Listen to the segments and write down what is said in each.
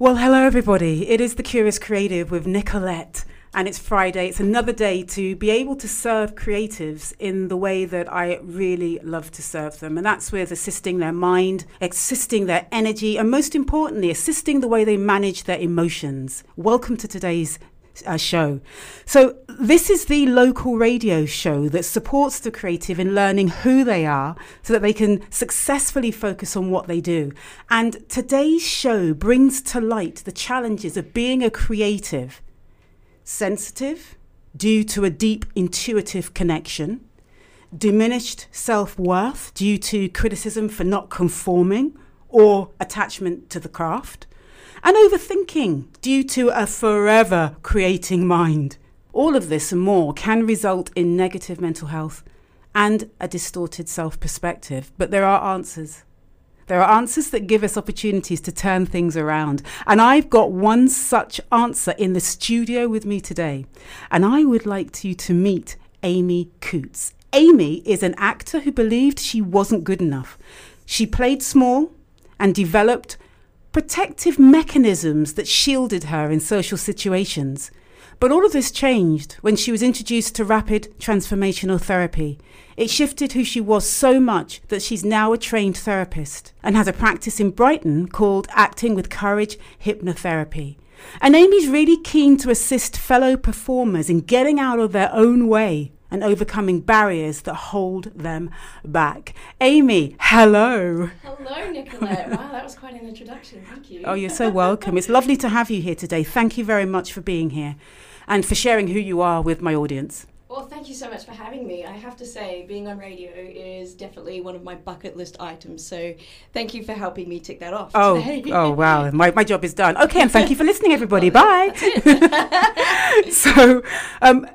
Well, hello, everybody. It is The Curious Creative with Nicolette, and it's Friday. It's another day to be able to serve creatives in the way that I really love to serve them, and that's with assisting their mind, assisting their energy, and most importantly, assisting the way they manage their emotions. Welcome to today's uh, show. So, this is the local radio show that supports the creative in learning who they are so that they can successfully focus on what they do. And today's show brings to light the challenges of being a creative sensitive due to a deep intuitive connection, diminished self worth due to criticism for not conforming or attachment to the craft and overthinking due to a forever creating mind. All of this and more can result in negative mental health and a distorted self perspective, but there are answers. There are answers that give us opportunities to turn things around. And I've got one such answer in the studio with me today. And I would like you to meet Amy Coutts. Amy is an actor who believed she wasn't good enough. She played small and developed protective mechanisms that shielded her in social situations. But all of this changed when she was introduced to rapid transformational therapy. It shifted who she was so much that she's now a trained therapist and has a practice in Brighton called Acting with Courage Hypnotherapy. And Amy's really keen to assist fellow performers in getting out of their own way and overcoming barriers that hold them back. Amy, hello. Hello, Nicolette. Wow, that was quite an introduction. Thank you. Oh, you're so welcome. it's lovely to have you here today. Thank you very much for being here and for sharing who you are with my audience. Well, thank you so much for having me. I have to say, being on radio is definitely one of my bucket list items. So, thank you for helping me tick that off. Oh, today. oh wow! My, my job is done. Okay, and thank you for listening, everybody. Bye. so, um,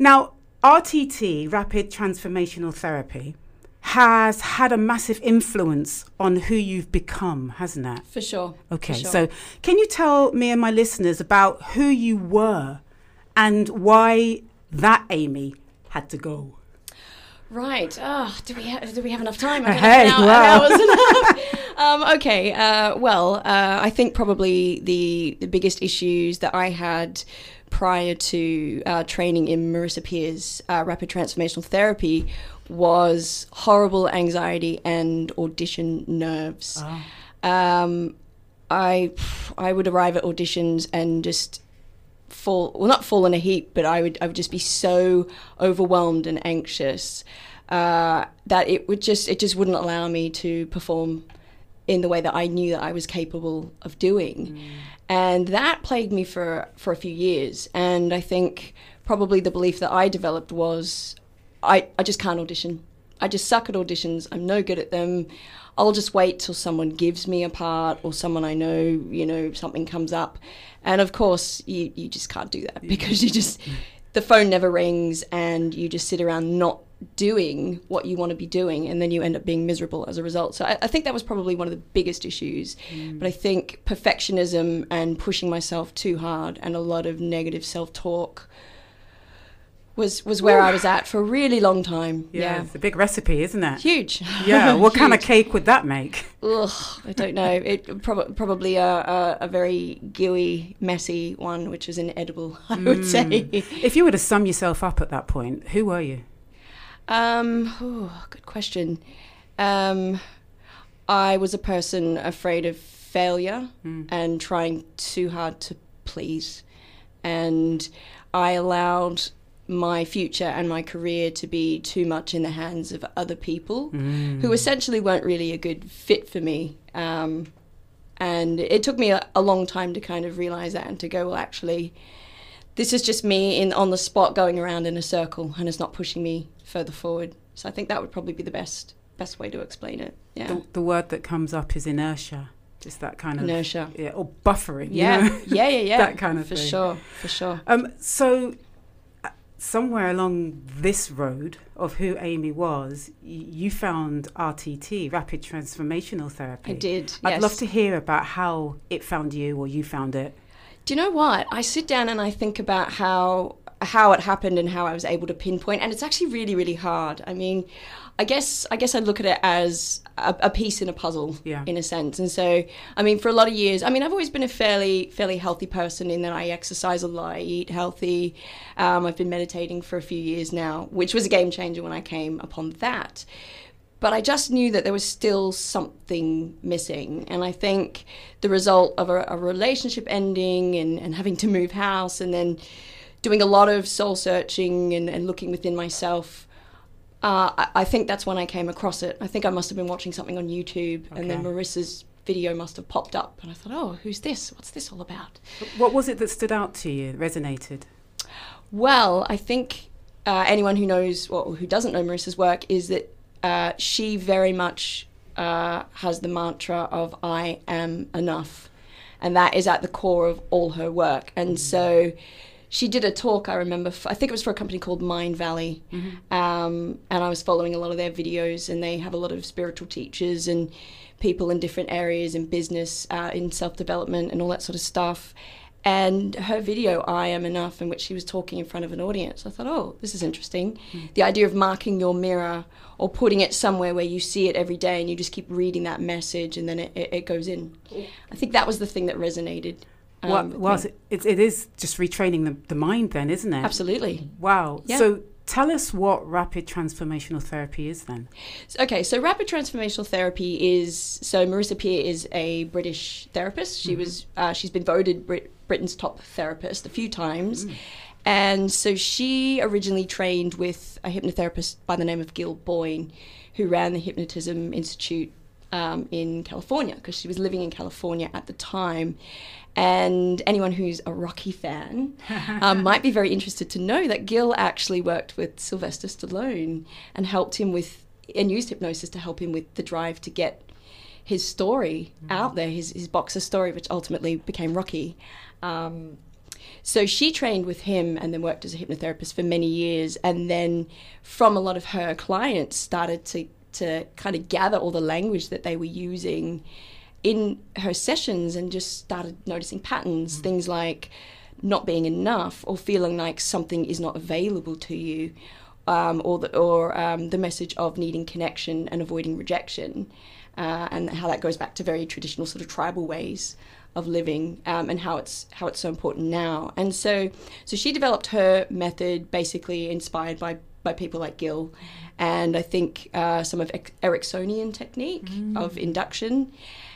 now RTT, Rapid Transformational Therapy, has had a massive influence on who you've become, hasn't it? For sure. Okay, for sure. so can you tell me and my listeners about who you were and why that Amy had to go? Right. Oh, do we ha- do we have enough time? Hey, an hour, wow. an hour's enough. um, okay. Uh, well, uh, I think probably the the biggest issues that I had prior to uh, training in Marissa Peer's uh, rapid transformational therapy was horrible anxiety and audition nerves. Um, I I would arrive at auditions and just fall well not fall in a heap but i would i would just be so overwhelmed and anxious uh, that it would just it just wouldn't allow me to perform in the way that i knew that i was capable of doing. Mm. And that plagued me for for a few years. And i think probably the belief that i developed was i i just can't audition. I just suck at auditions. I'm no good at them. I'll just wait till someone gives me a part or someone I know, you know, something comes up. And of course, you, you just can't do that because you just, mm. the phone never rings and you just sit around not doing what you want to be doing and then you end up being miserable as a result. So I, I think that was probably one of the biggest issues. Mm. But I think perfectionism and pushing myself too hard and a lot of negative self talk. Was, was where I was at for a really long time. Yeah. it's a big recipe, isn't it? Huge. Yeah, what kind of cake would that make? Ugh, I don't know. It prob- probably a, a, a very gooey, messy one, which is inedible. I would mm. say. If you were to sum yourself up at that point, who were you? Um, oh, good question. Um, I was a person afraid of failure and trying too hard to please, and I allowed my future and my career to be too much in the hands of other people who essentially weren't really a good fit for me. Um, and it took me a, a long time to kind of realize that and to go, well, actually, this is just me in on the spot going around in a circle and it's not pushing me further forward. So I think that would probably be the best best way to explain it. Yeah. The, the word that comes up is inertia. Just that kind of Inertia. yeah, or buffering. you Yeah. know? yeah, yeah, yeah. That kind of for thing. For sure, for sure. Um, so, uh, somewhere along this road of who Amy was, y- you found RTT, Rapid Transformational Therapy. I did. I'd yes. love to hear about how it found you or you found it. Do you know what? I sit down and I think about how how it happened and how I was able to pinpoint. And it's actually really, really hard. I mean, I guess I guess I look at it as a, a piece in a puzzle, Yeah. in a sense. And so, I mean, for a lot of years, I mean, I've always been a fairly fairly healthy person in that I exercise a lot, I eat healthy. Um, I've been meditating for a few years now, which was a game changer when I came upon that. But I just knew that there was still something missing. And I think the result of a, a relationship ending and, and having to move house and then doing a lot of soul searching and, and looking within myself, uh, I, I think that's when I came across it. I think I must have been watching something on YouTube and then Marissa's video must have popped up. And I thought, oh, who's this? What's this all about? What was it that stood out to you, resonated? Well, I think uh, anyone who knows or who doesn't know Marissa's work is that uh, she very much uh, has the mantra of "I am enough," and that is at the core of all her work. And so, she did a talk. I remember. I think it was for a company called Mindvalley, um, and I was following a lot of their videos. And they have a lot of spiritual teachers and people in different areas in business, uh, in self development, and all that sort of stuff. And her video, I Am Enough, in which she was talking in front of an audience, I thought, oh, this is interesting. The idea of marking your mirror or putting it somewhere where you see it every day and you just keep reading that message and then it, it, it goes in. I think that was the thing that resonated. Um, was it, it? Is just retraining the, the mind, then, isn't it? Absolutely. Wow. Yeah. So tell us what rapid transformational therapy is then. Okay, so rapid transformational therapy is so Marissa Peer is a British therapist. She was uh, she's been voted Brit- Britain's top therapist a few times, and so she originally trained with a hypnotherapist by the name of Gil Boyne, who ran the Hypnotism Institute um, in California because she was living in California at the time. And anyone who's a Rocky fan um, might be very interested to know that Gil actually worked with Sylvester Stallone and helped him with, and used hypnosis to help him with the drive to get his story out there, his, his boxer story, which ultimately became Rocky. Um, so she trained with him and then worked as a hypnotherapist for many years. And then from a lot of her clients, started to, to kind of gather all the language that they were using in her sessions and just started noticing patterns, things like not being enough or feeling like something is not available to you. Um, or the, or um, the message of needing connection and avoiding rejection, uh, and how that goes back to very traditional sort of tribal ways of living, um, and how it's how it's so important now. And so, so she developed her method basically inspired by by people like Gil. and I think uh, some of Eric- Ericksonian technique of induction,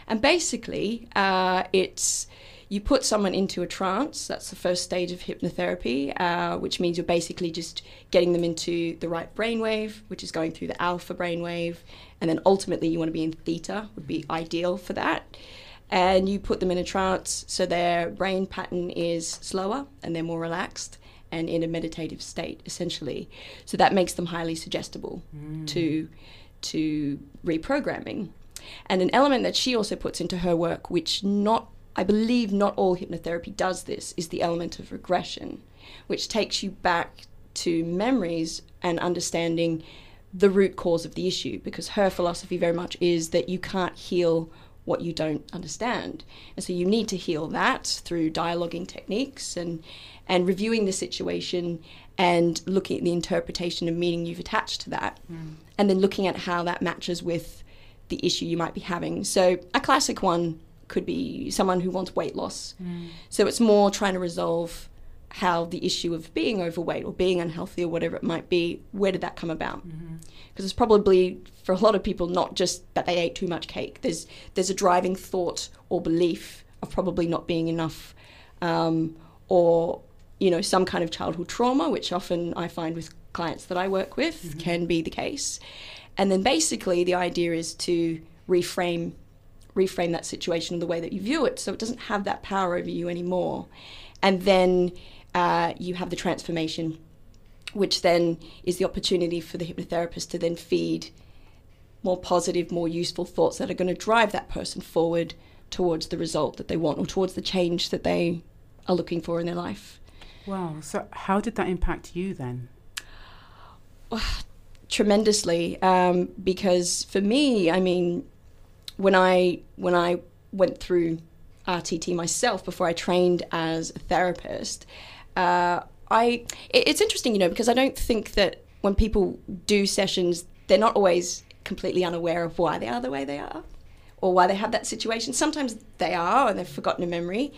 and basically uh, it's you put someone into a trance. That's the first stage of hypnotherapy, uh, which means you're basically just getting them into the right brainwave, which is going through the alpha brainwave, and then ultimately you want to be in theta, would be ideal for that. And you put them in a trance, so their brain pattern is slower and they're more relaxed and in a meditative state, essentially. So that makes them highly suggestible mm. to to reprogramming. And an element that she also puts into her work, which not I believe not all hypnotherapy does this, is the element of regression, which takes you back to memories and understanding the root cause of the issue. Because her philosophy very much is that you can't heal what you don't understand. And so you need to heal that through dialoguing techniques and and reviewing the situation and looking at the interpretation and meaning you've attached to that. Hmm. And then looking at how that matches with the issue you might be having. So a classic one could be someone who wants weight loss. Hmm. So it's more trying to resolve how the issue of being overweight or being unhealthy or whatever it might be, where did that come about? Mm-hmm. Because it's probably for a lot of people not just that they ate too much cake. There's there's a driving thought or belief of probably not being enough, um, or you know some kind of childhood trauma, which often I find with clients that I work with can be the case. And then basically the idea is to reframe reframe that situation in the way that you view it so it doesn't have that power over you anymore. And then uh, you have the transformation, which then is the opportunity for the hypnotherapist to then feed more positive, more useful thoughts that are going to drive that person forward towards the result that they want or towards the change that they are looking for in their life. Wow. So how did that impact you then? tremendously um, because for me, I mean, when I when I went through RTT myself before I trained as a therapist, uh, I it, it's interesting, you know, because I don't think that when people do sessions, they're not always completely unaware of why they are the way they are, or why they have that situation. Sometimes they are, and they've forgotten a memory.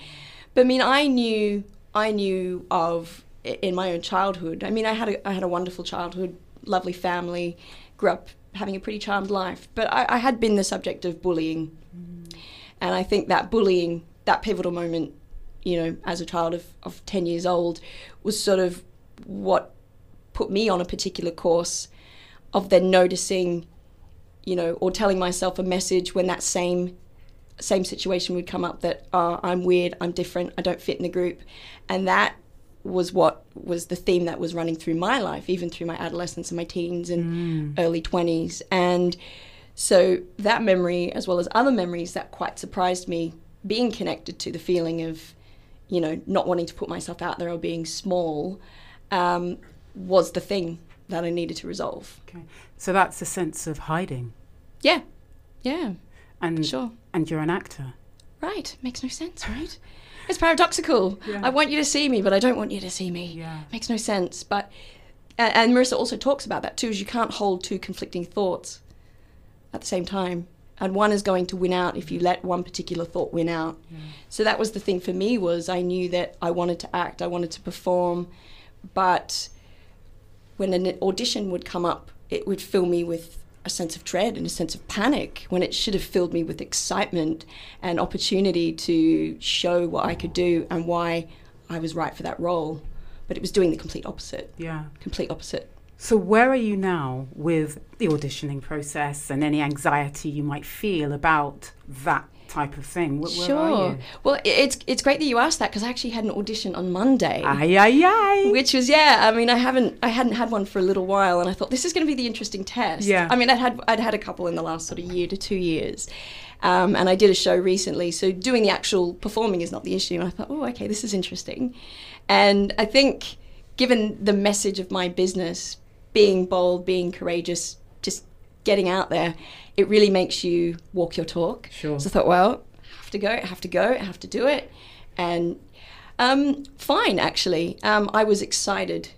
But I mean, I knew I knew of in my own childhood. I mean, I had a, I had a wonderful childhood, lovely family, grew up having a pretty charmed life. But I, I had been the subject of bullying, mm. and I think that bullying, that pivotal moment, you know, as a child of, of ten years old, was sort of what put me on a particular course of then noticing, you know, or telling myself a message when that same same situation would come up that oh, I'm weird, I'm different, I don't fit in the group, and that was what was the theme that was running through my life, even through my adolescence and my teens and mm. early 20s. And so that memory, as well as other memories that quite surprised me, being connected to the feeling of, you know, not wanting to put myself out there or being small, um, was the thing that I needed to resolve. Okay. So that's a sense of hiding. Yeah. Yeah. And sure. And you're an actor. Right. Makes no sense, right? It's paradoxical. Yeah. I want you to see me, but I don't want you to see me. Yeah. Makes no sense. But and, Marissa also talks about that too, is you can't hold two conflicting thoughts at the same time. And one is going to win out if you let one particular thought win out. Yeah. So that was the thing for me was I knew that I wanted to act, I wanted to perform, but when an audition would come up, it would fill me with a sense of dread and a sense of panic when it should have filled me with excitement and opportunity to show what I could do and why I was right for that role. But it was doing the complete opposite. Yeah. Complete opposite. So, where are you now with the auditioning process and any anxiety you might feel about that type of thing. Where, sure. Well, it's it's great that you asked that because I actually had an audition on Monday. Aye, aye, aye. Which was yeah. I mean, I haven't I hadn't had one for a little while, and I thought this is going to be the interesting test. Yeah. I mean, I'd had I'd had a couple in the last sort of year to two years. Um, and I did a show recently, so doing the actual performing is not the issue. And I thought, oh, okay, this is interesting. And I think, given the message of my business, being bold, being courageous, getting out there, it really makes you walk your talk. Sure. So I thought, well, I have to go, I have to go, I have to do it. And um, fine, actually. Um, I was excited.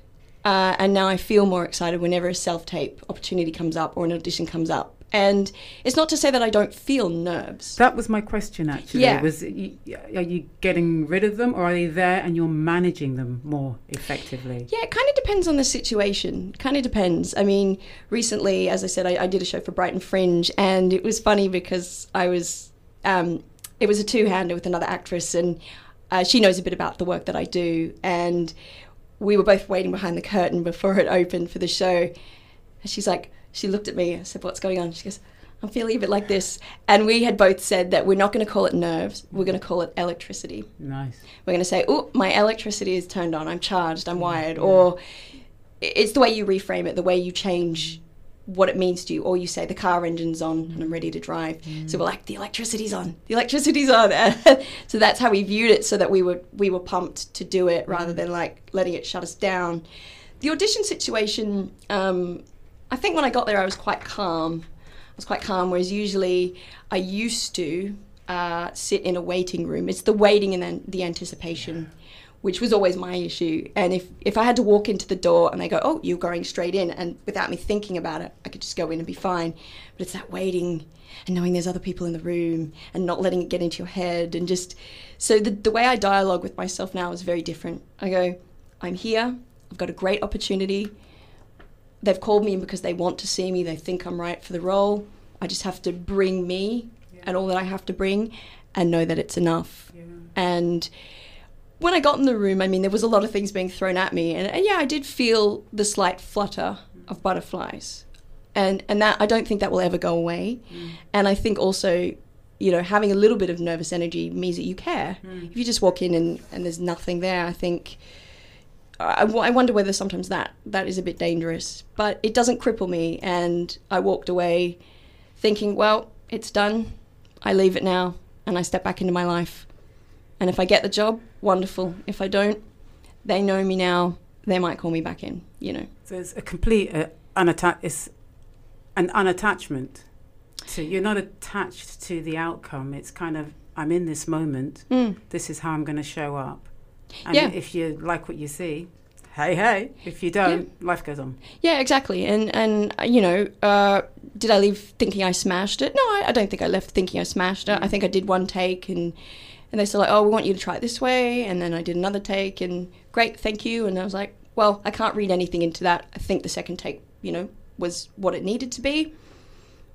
Uh, and now I feel more excited whenever a self tape opportunity comes up or an audition comes up. And it's not to say that I don't feel nerves. That was my question, actually. Yeah. Was are you getting rid of them, or are they there and you're managing them more effectively? Yeah, it kind of depends on the situation. Kind of depends. I mean, recently, as I said, I, I, did a show for Brighton Fringe, and it was funny because I was, um, it was a two-hander with another actress, and uh, she knows a bit about the work that I do, and we were both waiting behind the curtain before it opened for the show, and she's like she looked at me. I said, "What's going on?" She goes, "I'm feeling a bit like this." And we had both said that we're not going to call it nerves. We're going to call it electricity. Nice. We're going to say, "Oh, my electricity is turned on. I'm charged. I'm wired." Yeah. Or it's the way you reframe it, the way you change what it means to you, or you say the car engine's on and I'm ready to drive. Mm. So we're like, the electricity's on, the electricity's on. so that's how we viewed it, so that we were we were pumped to do it rather than like letting it shut us down. The audition situation, um, I think when I got there, I was quite calm. I was quite calm, whereas usually I used to uh, sit in a waiting room. It's the waiting and then the anticipation, which was always my issue. And if, if I had to walk into the door and they go, oh, you're going straight in, and without me thinking about it, I could just go in and be fine. But it's that waiting and knowing there's other people in the room and not letting it get into your head. And just so the, the way I dialogue with myself now is very different. I go, I'm here, I've got a great opportunity they've called me because they want to see me. They think I'm right for the role. I just have to bring me yeah. and all that I have to bring, and know that it's enough. Yeah. And when I got in the room, I mean, there was a lot of things being thrown at me, and, and yeah, I did feel the slight flutter of butterflies, and and that I don't think that will ever go away. Mm. And I think also you know, having a little bit of nervous energy means that you care. Mm. If you just walk in and, and there's nothing there, I think I, I wonder whether sometimes that that is a bit dangerous, but it doesn't cripple me. And I walked away thinking, well, it's done. I leave it now, and I step back into my life. And if I get the job, wonderful. If I don't, they know me now. They might call me back in. You know. So it's a complete uh, unatta- It's an unattachment. To you're not attached to the outcome. It's kind of I'm in this moment. Mm. This is how I'm going to show up. And yeah. if you like what you see, hey, hey, if you don't, life goes on. Yeah, exactly. And and uh, you know, uh, did I leave thinking I smashed it? No, I, I don't think I left thinking I smashed it. I think I did one take, and and they said like, oh, we want you to try it this way, and then I did another take, and great, thank you. And I was like, well, I can't read anything into that. I think the second take, you know, was what it needed to be,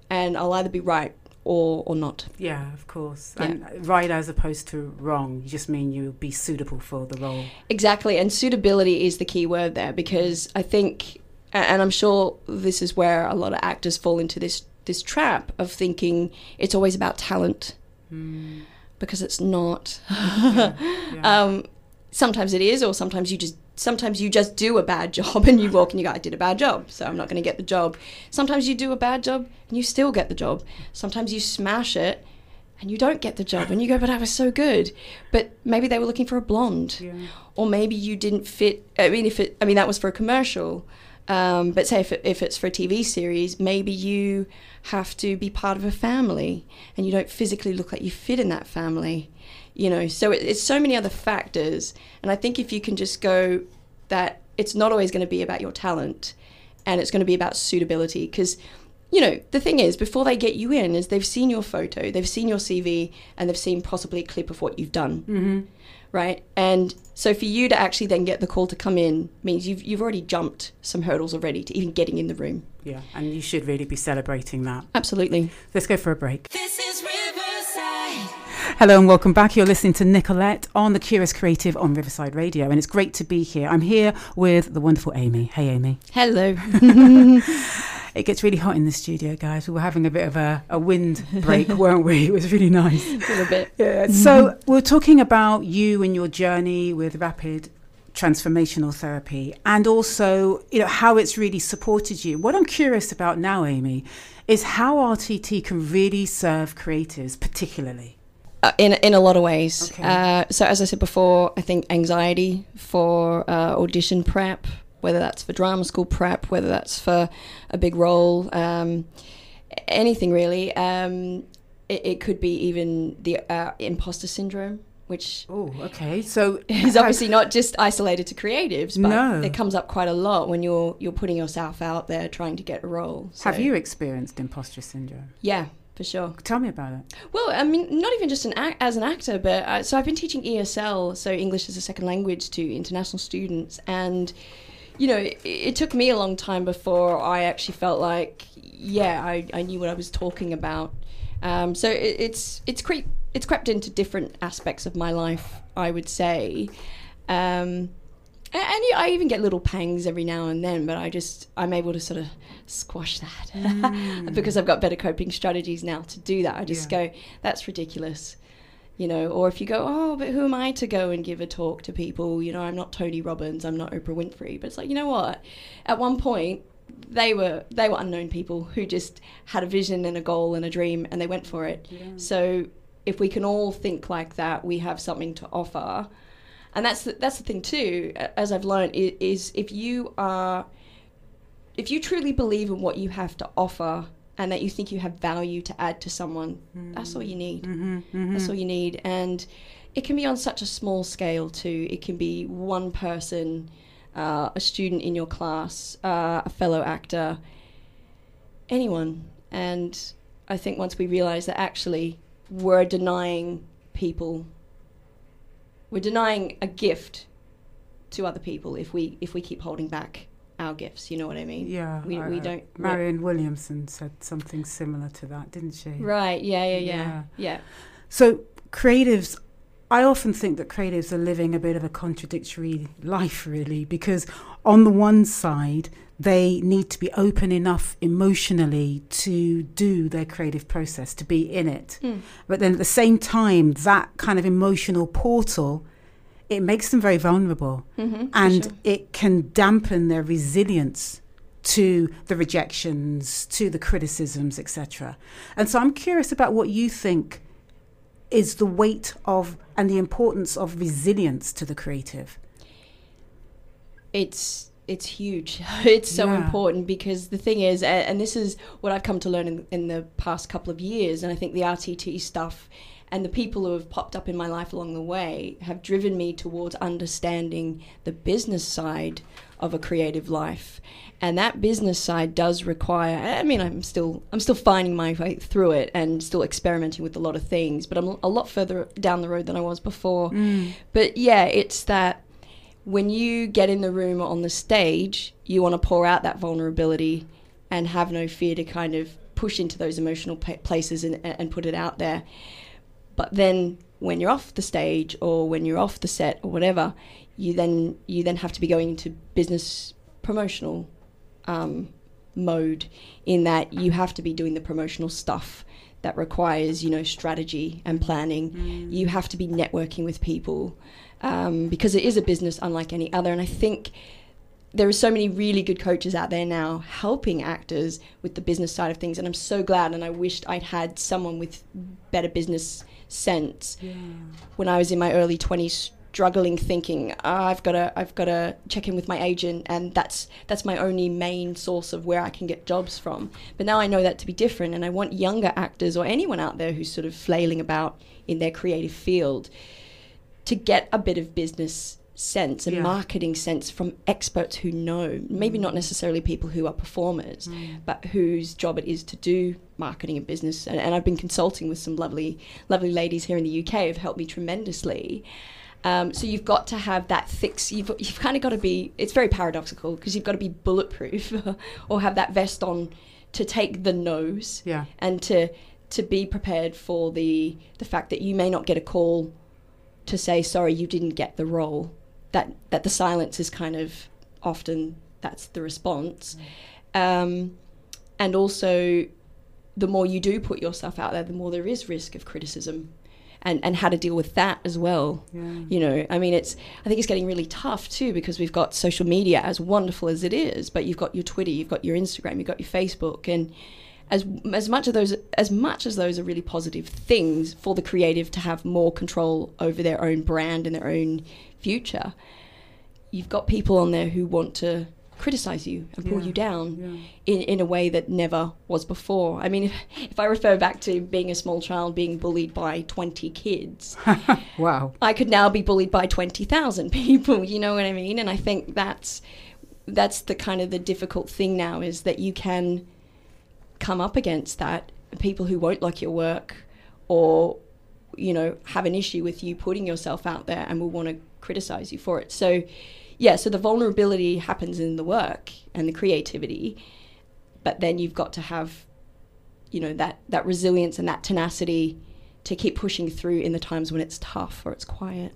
and I'll either be right or or not. Yeah, of course. Yeah. And right as opposed to wrong, you just mean you'll be suitable for the role. Exactly, and suitability is the key word there because I think, and I'm sure this is where a lot of actors fall into this this trap of thinking it's always about talent because it's not. Yeah. Um, sometimes it is, or sometimes you just sometimes you just do a bad job and you walk and you go, I did a bad job, so I'm not going to get the job. Sometimes you do a bad job and you still get the job. Sometimes you smash it and you don't get the job and you go, but I was so good. But maybe they were looking for a blonde, Yeah. or maybe you didn't fit. I mean, if it, I mean that was for a commercial. Um, but say if, it, if it's for a TV series, maybe you have to be part of a family and you don't physically look like you fit in that family. You know, so it, it's so many other factors. And I think if you can just go that it's not always going to be about your talent and it's going to be about suitability because you know the thing is before they get you in is they've seen your photo they've seen your cv and they've seen possibly a clip of what you've done Mm-hmm. right and so for you to actually then get the call to come in means you've, you've already jumped some hurdles already to even getting in the room Yeah, and you should really be celebrating that. absolutely Let's go for a break. This is Riverside. Hello and welcome back. You're listening to Nicolette on the Curious Creative on Riverside Radio, and it's great to be here. I'm here with the wonderful Amy. Hey, Amy. hello It gets really hot in the studio, guys. We were having a bit of a, a wind break, weren't we? It was really nice. a little bit Yeah. So mm-hmm. we're talking about you and your journey with rapid transformational therapy and also you know how it's really supported you what i'm curious about now amy is how rtt can really serve creatives particularly Uh, in in a lot of ways. Okay. Uh, so as I said before, I think anxiety for uh, audition prep, whether that's for drama school prep, whether that's for a big role, um, anything really. Um, it, it could be even the uh, imposter syndrome, which oh okay so is obviously not just isolated to creatives, but No. it comes up quite a lot when you're you're putting yourself out there trying to get a role. have you experienced imposter syndrome Yeah, for sure. tell me about it Well, I mean, not even just an act, as an actor, but uh, so I've been teaching ESL, so English as a second language, to international students, and you know, it, it took me a long time before I actually felt like, yeah, I, I knew what I was talking about. Um, so it, it's it's creep it's crept into different aspects of my life, I would say. Um, and yeah, I even get little pangs every now and then, but I just I'm able to sort of squash that mm. because I've got better coping strategies now to do that. I just Yeah. go, that's ridiculous, you know. Or if you go, oh, but who am I to go and give a talk to people? You know, I'm not Tony Robbins, I'm not Oprah Winfrey. But it's like, you know what? At one point, they were they were unknown people who just had a vision and a goal and a dream, and they went for it. So if we can all think like that, we have something to offer. And that's the, that's the thing too. As I've learned, is if you are, if you truly believe in what you have to offer, and that you think you have value to add to someone, that's all you need. That's all you need, and it can be on such a small scale too. It can be one person, uh, a student in your class, uh, a fellow actor, anyone. And I think once we realize that actually we're denying people, we're denying a gift to other people if we if we keep holding back our gifts. You know what I mean? yeah We, I- uh, we don't. Marianne Williamson said something similar to that didn't she Right. Yeah. Yeah. Yeah. Yeah. Yeah. So creatives, I often think that creatives are living a bit of a contradictory life, really, because on the one side, they need to be open enough emotionally to do their creative process, to be in it. Mm. But then at the same time, that kind of emotional portal, it makes them very vulnerable Mm-hmm, and it can dampen their resilience to the rejections, to the criticisms, etc. And so I'm curious about what you think is the weight of and the importance of resilience to the creative. it's it's huge. It's so Yeah. important because the thing is, and this is what I've come to learn in, in the past couple of years, and I think the RTT stuff and the people who have popped up in my life along the way have driven me towards understanding the business side of a creative life. And that business side does require i mean i'm still i'm still finding my way through it and still experimenting with a lot of things but i'm a lot further down the road than i was before. Mm. But yeah it's that when you get in the room or on the stage you want to pour out that vulnerability and have no fear to kind of push into those emotional places and, and put it out there. But then when you're off the stage or when you're off the set or whatever you then you then have to be going into business promotional um, mode in that you have to be doing the promotional stuff that requires you know strategy and planning. You have to be networking with people um, because it is a business unlike any other. And i think there are so many really good coaches out there now helping actors with the business side of things. And i'm so glad and i wished i'd had someone with better business sense. When i was in my early 20s struggling thinking "Ah, i've got to i've got to check in with my agent and that's that's my only main source of where i can get jobs from. But now i know that to be different and i want younger actors or anyone out there who's sort of flailing about in their creative field to get a bit of business sense and Yeah. marketing sense from experts who know, maybe not necessarily people who are performers, but whose job it is to do marketing and business. And, and I've been consulting with some lovely, lovely ladies here in the UK who've helped me tremendously. Um, so you've got to have that thick. You've, you've kind of got to be. It's very paradoxical because you've got to be bulletproof, or have that vest on to take the nose Yeah. and to to be prepared for the the fact that you may not get a call to say sorry you didn't get the role that that the silence is kind of often that's the response. Um, and also the more you do put yourself out there the more there is risk of criticism and and how to deal with that as well. You know i mean it's i think it's getting really tough too because we've got social media as wonderful as it is but you've got your twitter you've got your instagram you've got your facebook and as as much of those as much as those are really positive things for the creative to have more control over their own brand and their own future you've got people on there who want to criticize you and pull Yeah, you down yeah. in, in a way that never was before. I mean, if, if I refer back to being a small child being bullied by 20 kids, Wow. I could now be bullied by 20,000 people, you know what I mean? And I think that's that's the kind of the difficult thing now is that you can come up against that people who won't like your work or you know have an issue with you putting yourself out there and will want to criticize you for it. So yeah, so the vulnerability happens in the work and the creativity, but then you've got to have you know that that resilience and that tenacity to keep pushing through in the times when it's tough or it's quiet.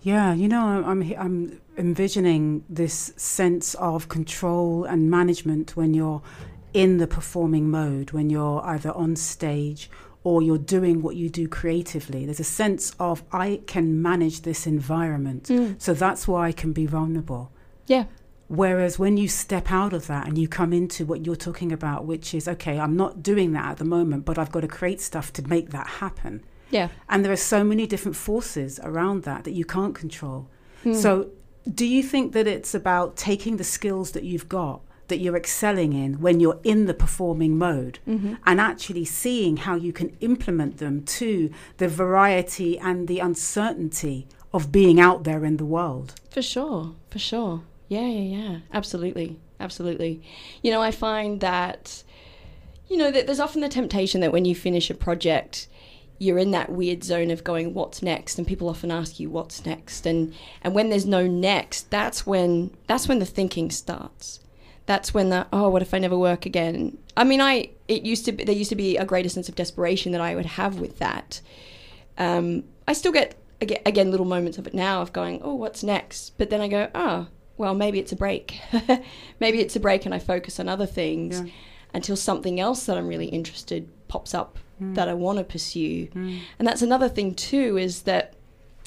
Yeah, you know, I'm I'm, envisioning this sense of control and management when you're in the performing mode, when you're either on stage or you're doing what you do creatively. There's a sense of I can manage this environment, mm. so that's why I can be vulnerable. Yeah. Whereas when you step out of that and you come into what you're talking about, which is okay, I'm not doing that at the moment, but I've got to create stuff to make that happen. Yeah. And there are so many different forces around that that you can't control. Mm. So, do you think that it's about taking the skills that you've got, that you're excelling in when you're in the performing mode, mm-hmm. and actually seeing how you can implement them to the variety and the uncertainty of being out there in the world? For sure, for sure. Yeah, yeah, yeah. Absolutely, absolutely. You know, I find that, you know, that there's often the temptation that when you finish a project, you're in that weird zone of going, "What's next?" And people often ask you, "What's next?" And and when there's no next, that's when that's when the thinking starts. That's when the oh, what if I never work again? I mean, I it used to be there used to be a greater sense of desperation that I would have with that. Um, I still get again little moments of it now of going, oh, what's next? But then I go, oh, well, maybe it's a break. maybe it's a break, and I focus on other things Yeah. until something else that I'm really interested pops up that I want to pursue. And that's another thing too is that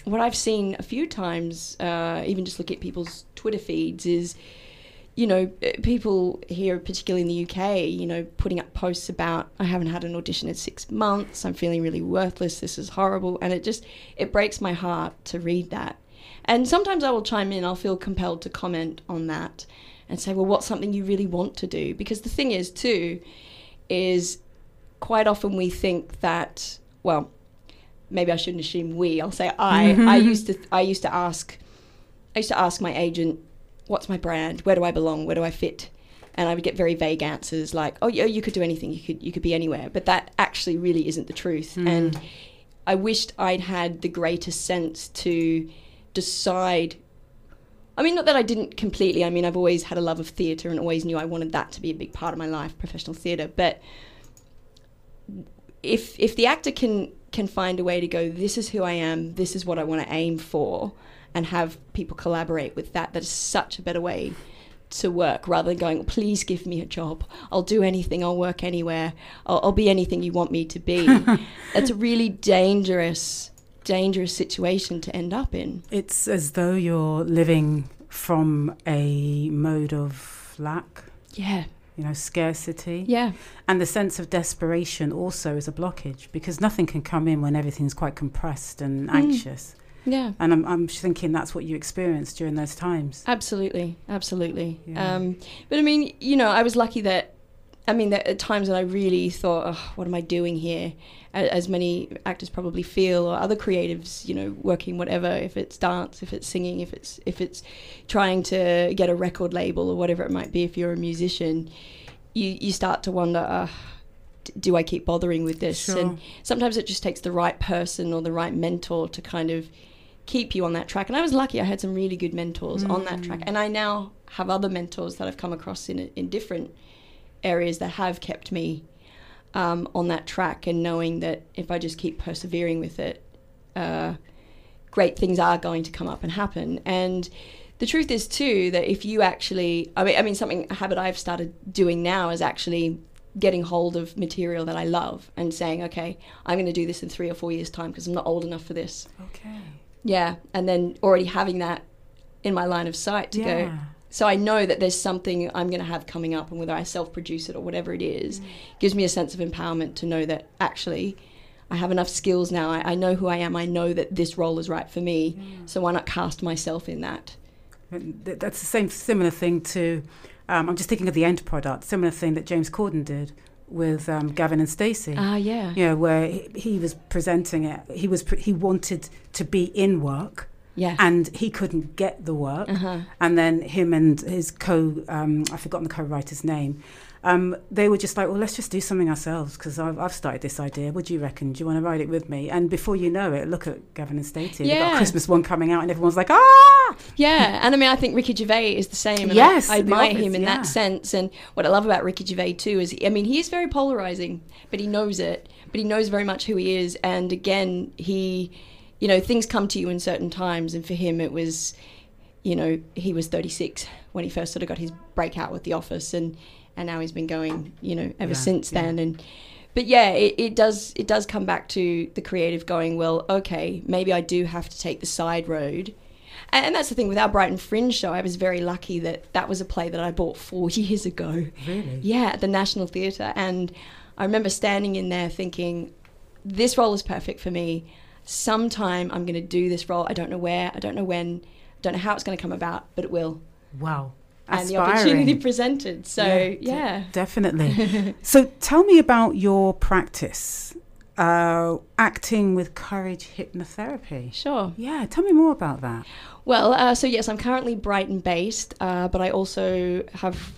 what I've seen a few times, uh, even just look at people's Twitter feeds, is you know, uh, people here, particularly in the UK, you know, putting up posts about I haven't had an audition in six months. I'm feeling really worthless. This is horrible, and it just it breaks my heart to read that. And sometimes I will chime in. I'll feel compelled to comment on that and say, well, what's something you really want to do? Because the thing is, too, is quite often we think that well maybe I shouldn't assume we. I'll say I. I used to I used to ask I used to ask my agent, "What's my brand? Where do I belong? Where do I fit?" And I would get very vague answers like, "Oh, yeah, you could do anything. You could you could be anywhere." But that actually really isn't the truth. Hmm. And I wished I'd had the greater sense to decide. I mean, not that I didn't completely. I mean, I've always had a love of theatre and always knew I wanted that to be a big part of my life, professional theatre. But if if the actor can can find a way to go, this is who I am, this is what I want to aim for, and have people collaborate with that, that is such a better way to work rather than going, please give me a job. I'll do anything. I'll work anywhere. I'll, I'll be anything you want me to be. That's a really dangerous, dangerous situation to end up in. It's as though you're living from a mode of lack, Yeah. you know, scarcity. Yeah. And the sense of desperation also is a blockage because nothing can come in when everything's quite compressed and mm. anxious. Yeah. And I'm, I'm thinking that's what you experienced during those times. Absolutely, absolutely. Yeah. Um, but I mean, you know, I was lucky that, I mean, there are times when I really thought, oh, what am I doing here? As many actors probably feel, or other creatives, you know, working whatever, if it's dance, if it's singing, if it's if it's trying to get a record label or whatever it might be, if you're a musician, you you start to wonder. D- do I keep bothering with this? Sure. And sometimes it just takes the right person or the right mentor to kind of keep you on that track. And I was lucky; I had some really good mentors on that track, and I now have other mentors that I've come across in in different areas that have kept me um, on that track, and knowing that if I just keep persevering with it, uh, great things are going to come up and happen. And the truth is too that if you actually, I mean, I mean, something a habit I've started doing now is actually getting hold of material that I love and saying, okay, I'm going to do this in three or four years' time because I'm not old enough for this. Okay. Yeah, and then already having that in my line of sight to go. So I know that there's something I'm going to have coming up, and whether I self-produce it or whatever it is, gives me a sense of empowerment to know that actually I have enough skills now. I, I know who I am. I know that this role is right for me. So why not cast myself in that? That's the same similar thing to. Um, I'm just thinking of the end product. Similar thing that James Corden did with um, Gavin and Stacey. Ah, yeah. Yeah, where he, he was presenting it. He was pre- he wanted to be in work, Yeah. and he couldn't get the work. Uh-huh. And then him and his co, um, I've forgotten the co-writer's name. Um, they were just like, well, let's just do something ourselves because I've, I've started this idea. Would you reckon? Do you want to write it with me? And before you know it, look at Gavin and Stacey. They've got Yeah. a Christmas one coming out, and everyone's like, ah! Yeah, and I mean, I think Ricky Gervais is the same. And Yes, I, I admire Office, him in yeah. that sense. And what I love about Ricky Gervais too is, I mean, he is very polarizing, but he knows it. But he knows very much who he is. And again, he, you know, things come to you in certain times. And for him, it was, you know, he was 36 when he first sort of got his breakout with The Office, and and now he's been going, you know, ever Yeah, since yeah. then. And but yeah, it, it does it does come back to the creative going, well, okay, maybe I do have to take the side road. And, and that's the thing with our Brighton Fringe show. I was very lucky that that was a play that I bought four years ago. Really? Yeah, at the National Theatre. And I remember standing in there thinking, this role is perfect for me. Sometime I'm going to do this role. I don't know where, I don't know when, I don't know how it's going to come about, but it will. Wow. And the opportunity presented. So, de- yeah. definitely. so tell me about your practice, uh, acting with courage hypnotherapy. Sure. Yeah, tell me more about that. Well, uh, so yes, I'm currently Brighton based, uh, but I also have,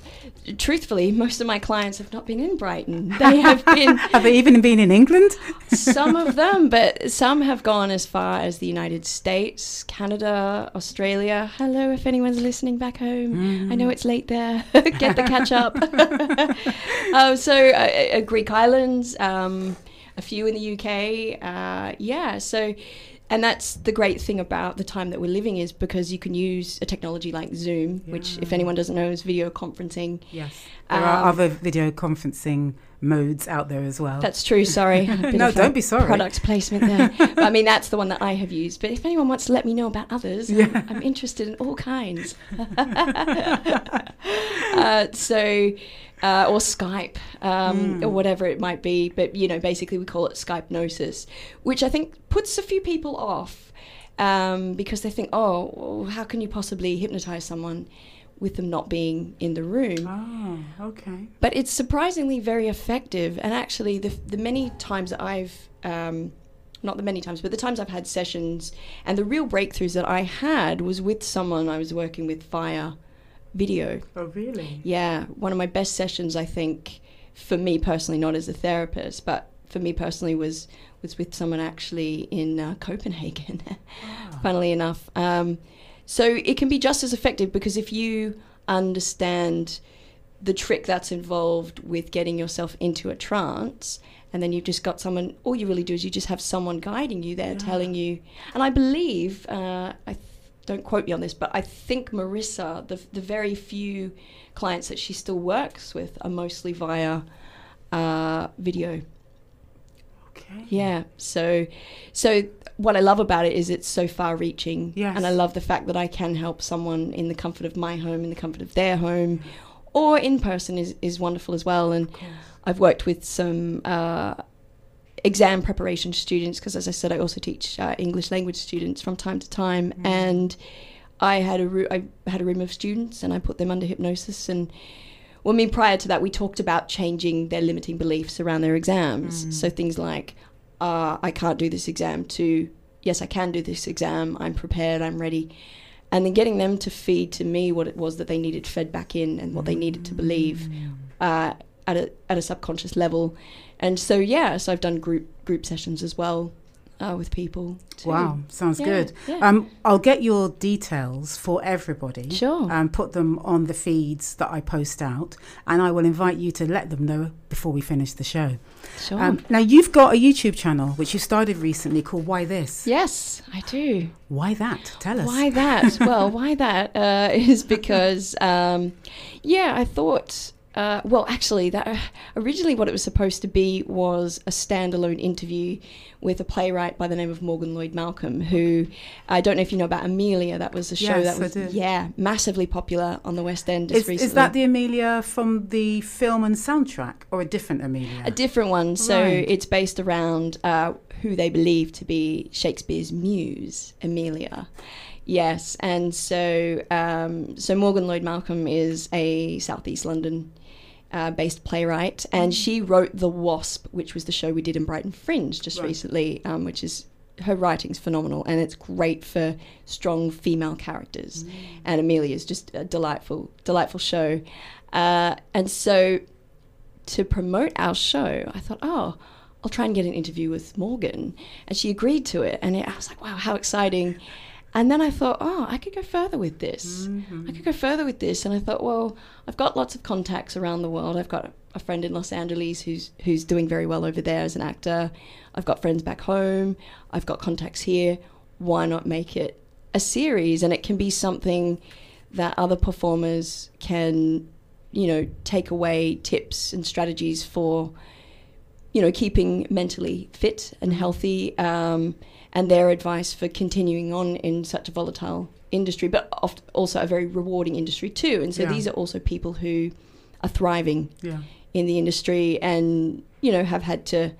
truthfully, most of my clients have not been in Brighton. They have been Have they even been in England? some of them, but some have gone as far as the United States, Canada, Australia. Hello, if anyone's listening back home. I know it's late there. Get the catch up. um, so, uh, uh, Greek islands, um, a few in the UK. Uh, yeah, so. And that's the great thing about the time that we're living is because you can use a technology like Zoom, which, if anyone doesn't know, is video conferencing. Yes. There are Um, other video conferencing modes out there as well. That's true. Sorry. No, don't be sorry. Product placement there. But, I mean, that's the one that I have used. But if anyone wants to let me know about others, I'm, I'm interested in all kinds. uh, so, uh, or Skype, um, Hmm. or whatever it might be. But you know, basically, we call it Skypnosis, which I think puts a few people off um, because they think, oh, how can you possibly hypnotize someone with them not being in the room? Oh, okay. but it's surprisingly very effective. And actually, the, the many times that I've um, not the many times, but the times I've had sessions, and the real breakthroughs that I had was with someone I was working with via video. Oh, really? Yeah, one of my best sessions, I think, for me personally, not as a therapist, but for me personally, was was with someone actually in uh, Copenhagen. funnily enough, um, so it can be just as effective because if you understand the trick that's involved with getting yourself into a trance and then you've just got someone all you really do is you just have someone guiding you there telling you and i believe uh, i don't quote me on this but i think Marisa the, the very few clients that she still works with are mostly via uh, video Okay. yeah. So, so what I love about it is it's so far reaching. Yes. And I love the fact that I can help someone in the comfort of my home, in the comfort of their home, or in person is, is wonderful as well. And I've worked with some uh, exam preparation students because, as I said, I also teach uh, English language students from time to time. And I had a roo- I had a room of students, and I put them under hypnosis and well, I mean, prior to that, we talked about changing their limiting beliefs around their exams. So things like, uh, I can't do this exam, to, yes, I can do this exam, I'm prepared, I'm ready. And then getting them to feed to me what it was that they needed fed back in and what they needed to believe uh, at, a, at a subconscious level. And so, yeah, so I've done group, group sessions as well uh, with people. too. Wow, sounds Yeah, good. yeah. Um, I'll get your details for everybody. Sure. And put them on the feeds that I post out, and I will invite you to let them know before we finish the show. Sure. Um, now you've got a YouTube channel which you started recently called Why This. yes, I do. Why that? Tell us. Why that? well, why that uh, is because, um, yeah, I thought. Uh, well, actually, that uh, originally what it was supposed to be was a standalone interview with a playwright by the name of Morgan Lloyd Malcolm, who I don't know if you know about Emilia. That was a show Yes, that was yeah massively popular on the West End just Is, recently. is that the Amelia from the film and soundtrack, or a different Amelia? A different one. So Right. it's based around uh, who they believe to be Shakespeare's muse, Emilia. Yes, and so um, so Morgan Lloyd Malcolm is a Southeast London. Uh, based playwright, and she wrote The Wasp, which was the show we did in Brighton Fringe just Right. recently, um, which is her writing's phenomenal, and it's great for strong female characters. And Emilia is just a delightful, delightful show. Uh, and so to promote our show, I thought, oh, I'll try and get an interview with Morgan. And she agreed to it. And it, I was like, wow, how exciting. And then I thought, oh, I could go further with this. I could go further with this. And I thought, well, I've got lots of contacts around the world. I've got a friend in Los Angeles who's who's doing very well over there as an actor. I've got friends back home. I've got contacts here. Why not make it a series? And it can be something that other performers can, you know, take away tips and strategies for you know, keeping mentally fit and healthy, um, and their advice for continuing on in such a volatile industry, but also a very rewarding industry too. And so Yeah. these are also people who are thriving yeah. in the industry and you know have had to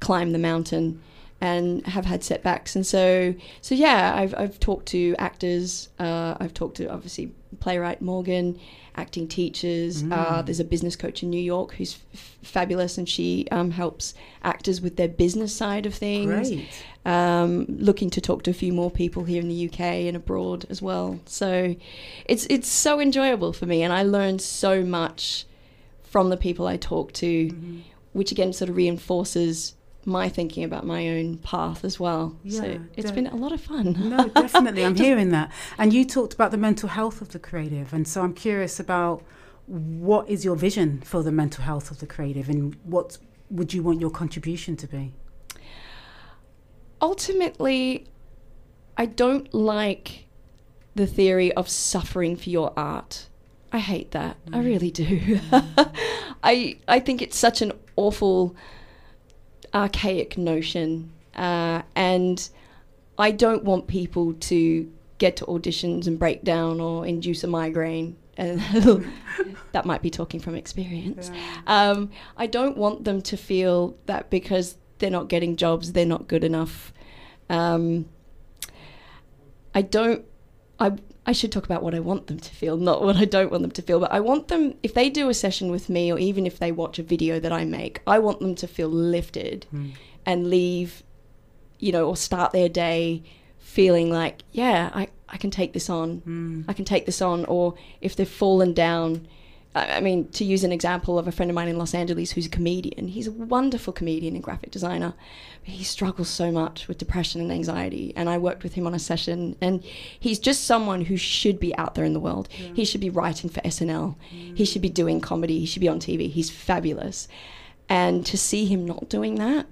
climb the mountain and have had setbacks and so so yeah I've, I've talked to actors uh, I've talked to obviously playwright Morgan acting teachers uh, there's a business coach in New York who's f- fabulous and she um, helps actors with their business side of things Great. um, looking to talk to a few more people here in the UK and abroad as well. So it's it's so enjoyable for me, and I learn so much from the people I talk to, Mm-hmm. which again sort of reinforces my thinking about my own path as well. Yeah, so it's de- been a lot of fun. No, definitely. I'm hearing that. And you talked about the mental health of the creative. And so I'm curious about what is your vision for the mental health of the creative and what would you want your contribution to be? ultimately, I don't like the theory of suffering for your art. I hate that. I mm. really do. Mm. I I think it's such an awful, archaic notion, uh, and I don't want people to get to auditions and break down or induce a migraine. That might be talking from experience. Um, I don't want them to feel that because they're not getting jobs, they're not good enough. Um, I don't. I I should talk about what I want them to feel, not what I don't want them to feel. But I want them, if they do a session with me, or even if they watch a video that I make, I want them to feel lifted hmm. and leave you know, or start their day feeling like, yeah, I, I can take this on. Hmm. I can take this on. Or if they've fallen down, I mean, to use an example of a friend of mine in Los Angeles who's a comedian, he's a wonderful comedian and graphic designer, but he struggles so much with depression and anxiety. And I worked with him on a session, and he's just someone who should be out there in the world. He should be writing for SNL, he should be doing comedy, he should be on TV. He's fabulous. And to see him not doing that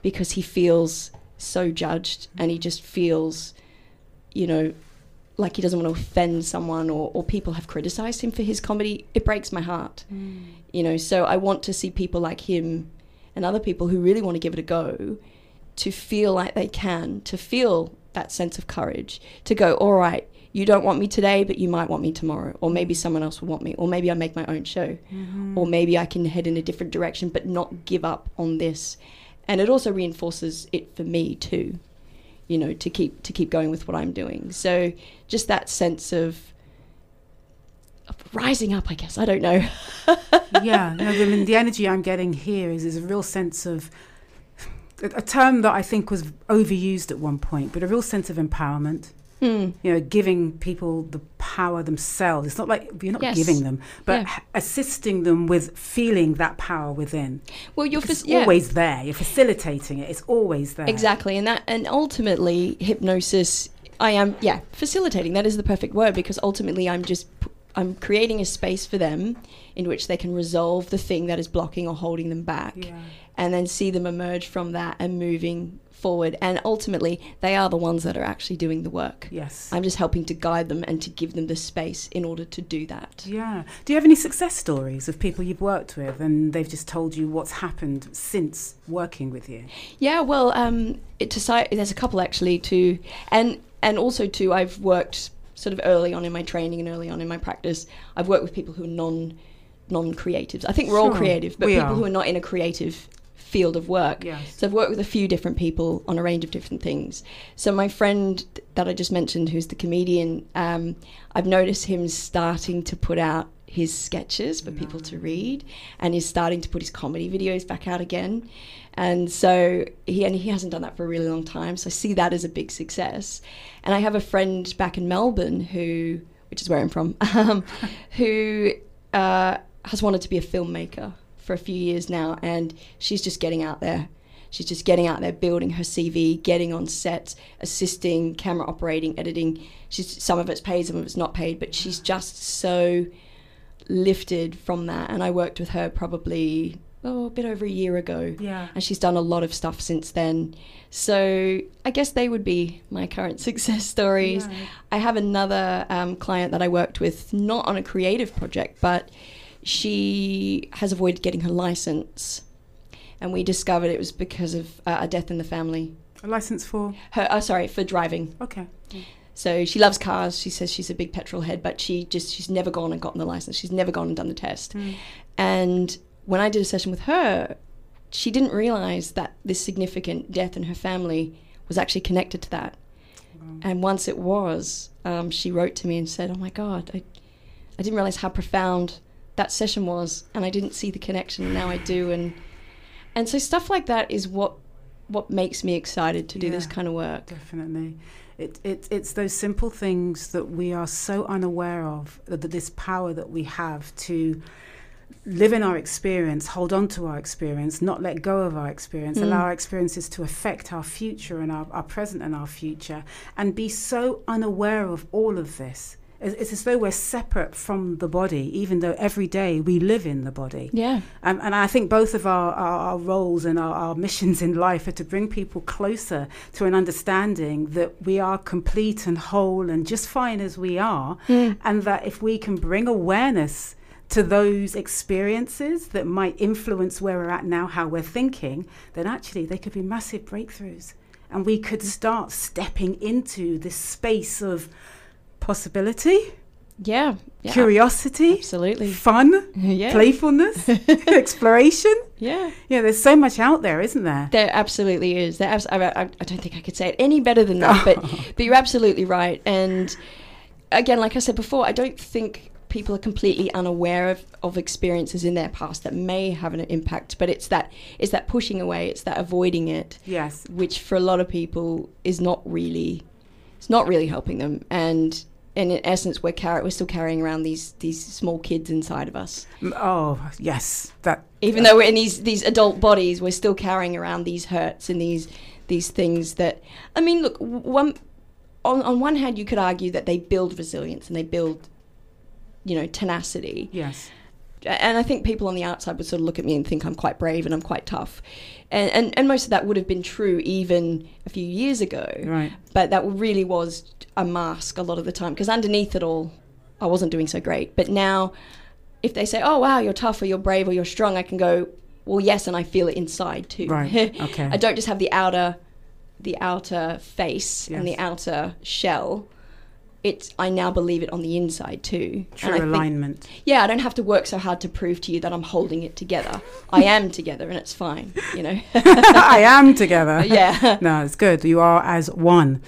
because he feels so judged and he just feels, you know, like he doesn't want to offend someone or, or people have criticized him for his comedy, it breaks my heart. Mm. You know, so I want to see people like him and other people who really want to give it a go to feel like they can, to feel that sense of courage, to go, all right, you don't want me today, but you might want me tomorrow, or maybe someone else will want me, or maybe I make my own show, mm-hmm. or maybe I can head in a different direction, but not give up on this. And it also reinforces it for me too you know to keep to keep going with what I'm doing. So just that sense of, of rising up, I guess. I don't know. yeah, no, I mean, the energy I'm getting here is, is a real sense of a, a term that I think was overused at one point, but a real sense of empowerment. Hmm. You know, giving people the power themselves. It's not like you're not Yes. giving them, but Yeah. assisting them with feeling that power within. Well, you're It's yeah. always there. You're facilitating it. It's always there. Exactly, and that and ultimately hypnosis. I am yeah facilitating. That is the perfect word because ultimately I'm just I'm creating a space for them in which they can resolve the thing that is blocking or holding them back, Yeah. and then see them emerge from that and moving forward. And ultimately, they are the ones that are actually doing the work. Yes. I'm just helping to guide them and to give them the space in order to do that. Yeah. Do you have any success stories of people you've worked with and they've just told you what's happened since working with you? Yeah, well, um, it, to there's a couple actually too, and and also too, I've worked sort of early on in my training and early on in my practice. I've worked with people who are non non creatives. I think we're all creative, but we people are. who are not in a creative field of work. Yes. So I've worked with a few different people on a range of different things. So my friend that I just mentioned, who's the comedian, um, I've noticed him starting to put out his sketches for people to read, and he's starting to put his comedy videos back out again. And so he and he hasn't done that for a really long time. So I see that as a big success. And I have a friend back in Melbourne who, which is where I'm from, um, who uh, has wanted to be a filmmaker for a few years now, and she's just getting out there. She's just getting out there, building her CV, getting on sets, assisting, camera operating, editing. She's some of it's paid, some of it's not paid, but she's just so lifted from that. And I worked with her probably oh, a bit over a year ago, Yeah. and she's done a lot of stuff since then. So I guess they would be my current success stories. Right. I have another um, client that I worked with, not on a creative project, but she has avoided getting her license. And we discovered it was because of uh, a death in the family. A license for? Her, uh, sorry, for driving. Okay. So she loves cars. She says she's a big petrol head, but she just she's never gone and gotten the license. She's never gone and done the test. And when I did a session with her, she didn't realize that this significant death in her family was actually connected to that. And once it was, um, she wrote to me and said, "Oh my God, I, I didn't realize how profound that session was, and I didn't see the connection. And now I do." And and so stuff like that is what what makes me excited to do this kind of work. Definitely. It, it, it's those simple things that we are so unaware of, that that this power that we have to live in our experience, hold on to our experience, not let go of our experience, Mm. allow our experiences to affect our future and our, our present and our future, and be so unaware of all of this. It's, as though we're separate from the body, even though every day we live in the body. Yeah. Um, and I think both of our, our, our roles and our, our missions in life are to bring people closer to an understanding that we are complete and whole and just fine as we are. And that if we can bring awareness to those experiences that might influence where we're at now, how we're thinking, then actually they could be massive breakthroughs. And we could start stepping into this space of possibility, Yeah. yeah. curiosity, Absolutely. fun, Yeah. playfulness, exploration. Yeah. Yeah, there's so much out there, isn't there? There absolutely is. There abs- I, I, I don't think I could say it any better than that, but but you're absolutely right. And again, like I said before, I don't think people are completely unaware of, of experiences in their past that may have an impact. But it's that it's that pushing away, it's that avoiding it, Yes. which for a lot of people is not really it's not really helping them. And and in essence, we're car- we're still carrying around these these small kids inside of us. Oh, yes. That Even though we're in these these adult bodies, we're still carrying around these hurts and these these things that I mean, look, one on on one hand, you could argue that they build resilience and they build, you know, tenacity. yes. And I think people on the outside would sort of look at me and think I'm quite brave and I'm quite tough, and and, and most of that would have been true even a few years ago. Right. But that really was a mask a lot of the time because underneath it all, I wasn't doing so great. But now, if they say, "Oh wow, you're tough or you're brave or you're strong," I can go, "Well, yes," and I feel it inside too. Right, okay. I don't just have the outer, the outer face and the outer shell. It's I now believe it on the inside too. True I think- alignment. yeah, I don't have to work so hard to prove to you that I'm holding it together. I am together, and it's fine. You know. I am together. yeah. No, it's good. You are as one.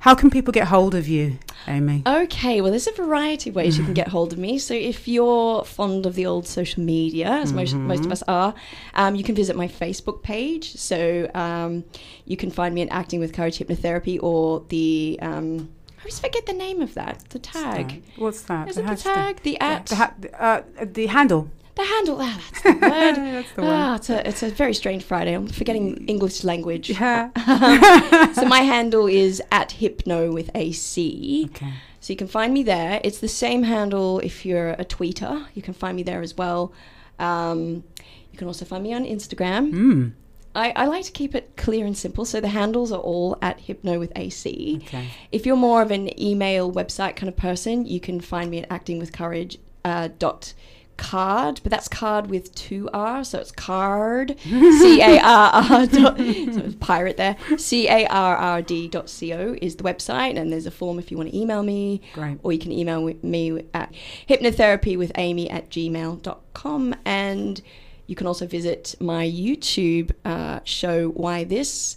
How can people get hold of you, Amy? Okay, well, there's a variety of ways you can get hold of me. So if you're fond of the old social media, as most, most of us are, um, you can visit my Facebook page. So um, you can find me at Acting with Courage Hypnotherapy or the. Um, always forget the name of that. The tag. What's that? Is it the tag? The at? The, ha- uh, the handle. The handle. Ah, that's the word. That's the ah, it's a, it's a very strange Friday. I'm forgetting English language. Yeah. so my handle is at hypno with a C. Okay. So you can find me there. It's the same handle if you're a tweeter. You can find me there as well. Um, you can also find me on Instagram. Mm. I, I like to keep it clear and simple. So the handles are all at hypno with AC. Okay. If you're more of an email website kind of person, you can find me at actingwithcourage uh, dot card, but that's card with two R, so it's card C A R R dot so it's pirate there. C A R R D dot C O is the website, and there's a form if you want to email me, Great. or you can email me at hypnotherapy with Amy at gmail.com and you can also visit my YouTube uh, show, Why This.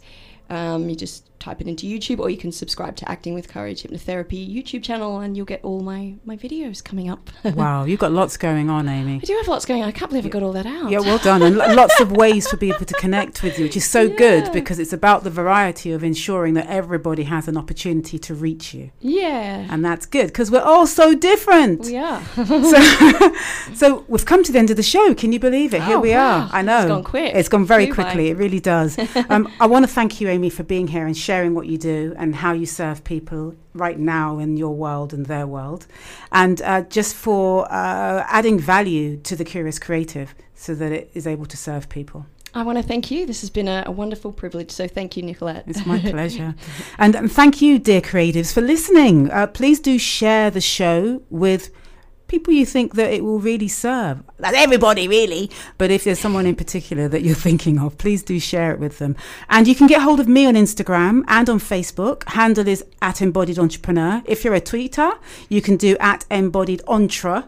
Um, you just type it into YouTube, or you can subscribe to Acting with Courage Hypnotherapy YouTube channel, and you'll get all my, my videos coming up. Wow, you've got lots going on, Amy. I do have lots going on. I can't believe I got all that out. Yeah, well done. And lots of ways for people to connect with you, which is so good because it's about the variety of ensuring that everybody has an opportunity to reach you. Yeah. And that's good because we're all so different. We are. So, so we've come to the end of the show. Can you believe it? Here Oh, we wow. are. I know. It's gone quick. It's gone very quickly. It really does. um, I want to thank you, Amy, for being here and sharing what you do and how you serve people right now in your world and their world. And uh, just for uh, adding value to the Curious Creative so that it is able to serve people. I want to thank you. This has been a, a wonderful privilege. So thank you, Nicolette. It's my pleasure. And, and thank you, dear creatives, for listening. Uh, please do share the show with people you think that it will really serve. That's everybody, really. But if there's someone in particular that you're thinking of, please do share it with them. And you can get hold of me on Instagram and on Facebook. Handle is at Embodied Entrepreneur. If you're a tweeter, you can do at Embodied Entre